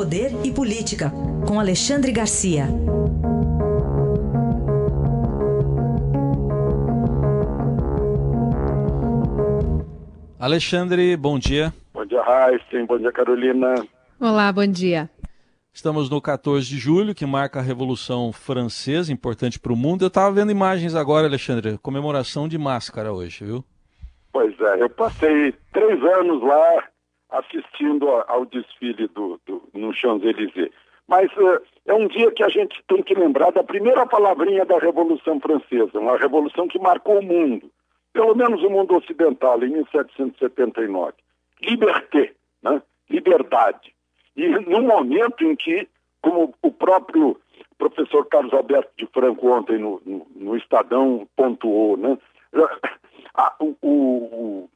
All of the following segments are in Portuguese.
Poder e Política, com Alexandre Garcia. Alexandre, bom dia. Bom dia, Raíssen. Bom dia, Carolina. Olá, bom dia. Estamos no 14 de julho, que marca a Revolução Francesa, importante para o mundo. Eu estava vendo imagens agora, Alexandre, comemoração de máscara hoje, viu? Pois é, eu passei três anos lá assistindo ao desfile do, do no Champs-Élysées. Mas uh, é um dia que a gente tem que lembrar da primeira palavrinha da Revolução Francesa, uma revolução que marcou o mundo, pelo menos o mundo ocidental, em 1779. Liberté, né? liberdade. E no momento em que, como o próprio professor Carlos Alberto de Franco ontem no, no, no Estadão pontuou, né? A, o, o,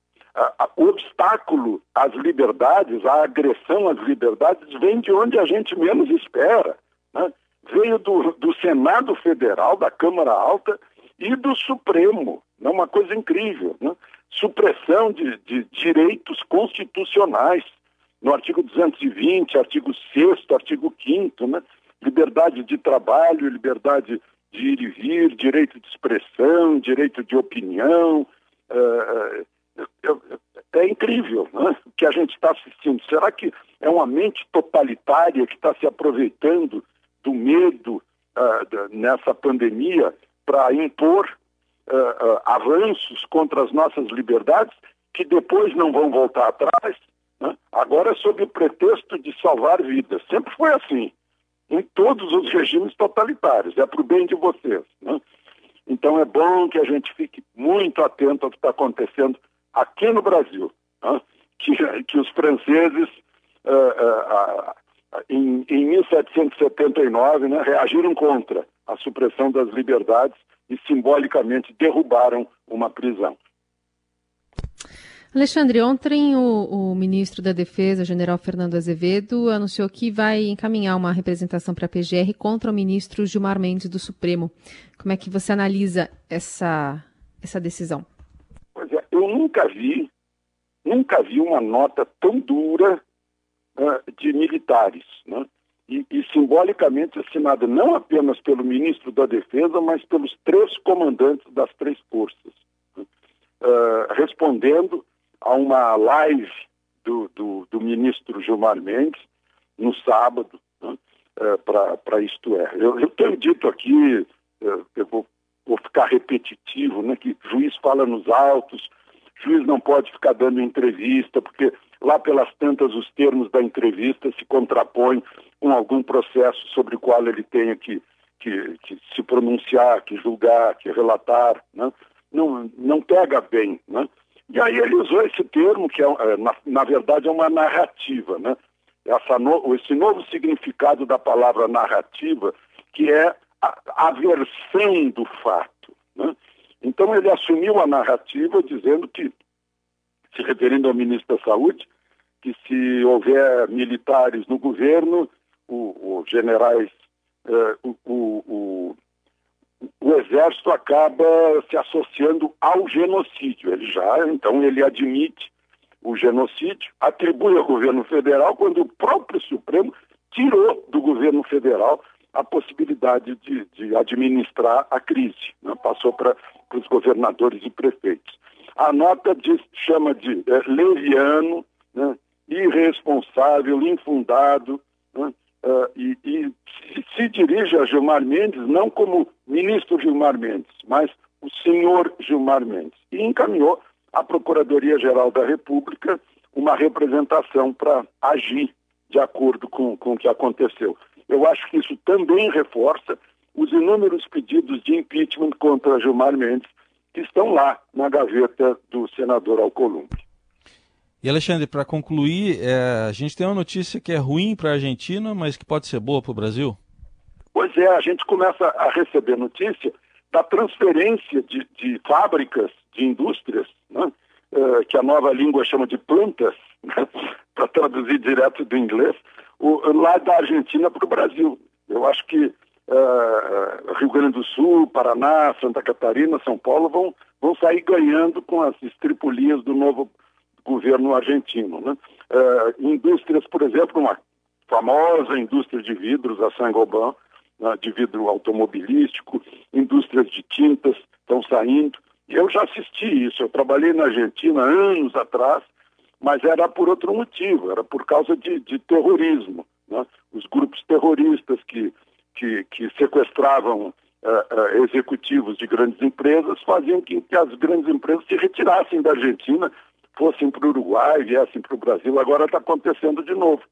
o obstáculo às liberdades, a agressão às liberdades, vem de onde a gente menos espera. Né? Veio do, do Senado Federal, da Câmara Alta e do Supremo. É uma coisa incrível. Né? Supressão de, de direitos constitucionais no artigo 220, artigo 6 artigo 5 né? liberdade de trabalho, liberdade de ir e vir, direito de expressão, direito de opinião. É, é incrível né? o que a gente está assistindo. Será que é uma mente totalitária que está se aproveitando do medo uh, nessa pandemia para impor uh, uh, avanços contra as nossas liberdades que depois não vão voltar atrás? Né? Agora é sob o pretexto de salvar vidas. Sempre foi assim, em todos os regimes totalitários. É para o bem de vocês. Né? Então é bom que a gente fique muito atento ao que está acontecendo aqui no Brasil. Né? Que, que os franceses, uh, uh, uh, em, em 1779, né, reagiram contra a supressão das liberdades e simbolicamente derrubaram uma prisão. Alexandre, ontem o, o, ministro da Defesa, general Fernando Azevedo, anunciou que vai encaminhar uma representação para a PGR contra o ministro Gilmar Mendes do Supremo. Como é que você analisa essa, essa decisão? Eu nunca vi, nunca vi uma nota tão dura uh, de militares, né? E, e, simbolicamente assinada não apenas pelo ministro da Defesa, mas pelos três comandantes das três forças, uh, respondendo a uma live do, do, do ministro Gilmar Mendes no sábado, né, é, para isto é. Eu, eu, tenho dito aqui, é, eu vou, vou ficar repetitivo, né, que juiz fala nos autos, juiz não pode ficar dando entrevista, porque lá pelas tantas os termos da entrevista se contrapõem com algum processo sobre o qual ele tenha que, que, que se pronunciar, que julgar, que relatar. Né? Não, não pega bem. Né? E aí ele usou esse termo, que é, é, na, na verdade é uma narrativa, né? Essa no, esse novo significado da palavra narrativa, que é a, a versão do fato. Né? Então ele assumiu a narrativa dizendo que, se referindo ao ministro da Saúde, que se houver militares no governo, os generais, eh, o, o, o exército acaba se associando ao genocídio. Ele já, então, ele admite o genocídio, atribui ao governo federal, quando o próprio Supremo tirou do governo federal a possibilidade de, de administrar a crise, né? passou para os governadores e prefeitos. A nota diz, chama de é, leviano, né? irresponsável, infundado, né? uh, e, e se, se dirige a Gilmar Mendes não como ministro Gilmar Mendes, mas o senhor Gilmar Mendes. E encaminhou à Procuradoria-Geral da República uma representação para agir de acordo com, com o que aconteceu. Eu acho que isso também reforça os inúmeros pedidos de impeachment contra Gilmar Mendes que estão lá na gaveta do senador Alcolumbre. E Alexandre, para concluir, é, a gente tem uma notícia que é ruim para a Argentina, mas que pode ser boa para o Brasil? Pois é, a gente começa a receber notícia da transferência de, de fábricas, de indústrias, né, é, que a nova língua chama de plantas, né, para traduzir direto do inglês, o, lá da Argentina para o Brasil. Eu acho que uh, Rio Grande do Sul, Paraná, Santa Catarina, São Paulo vão, vão sair ganhando com as estripulias do novo governo argentino. Né? Uh, indústrias, por exemplo, uma famosa indústria de vidros, a Saint-Gobain, né, de vidro automobilístico, indústrias de tintas estão saindo. Eu já assisti isso, eu trabalhei na Argentina anos atrás, mas era por outro motivo, era por causa de, de terrorismo. Né? Os grupos terroristas que, que, que sequestravam uh, uh, executivos de grandes empresas faziam que, que as grandes empresas se retirassem da Argentina, fossem para o Uruguai, viessem para o Brasil. Agora está acontecendo de novo.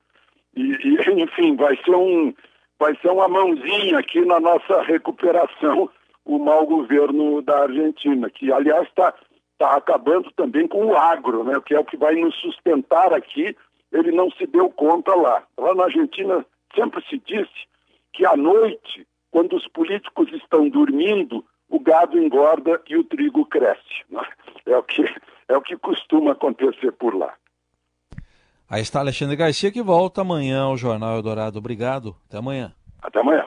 E, e, enfim, vai ser, um, vai ser uma mãozinha aqui na nossa recuperação o mau governo da Argentina, que, aliás, está tá acabando também com o agro, né, que é o que vai nos sustentar aqui. Ele não se deu conta lá. Lá na Argentina sempre se disse que à noite, quando os políticos estão dormindo, o gado engorda e o trigo cresce. Né? É, o que, é o que costuma acontecer por lá. Aí está Alexandre Garcia que volta amanhã ao Jornal Eldorado. Obrigado. Até amanhã. Até amanhã.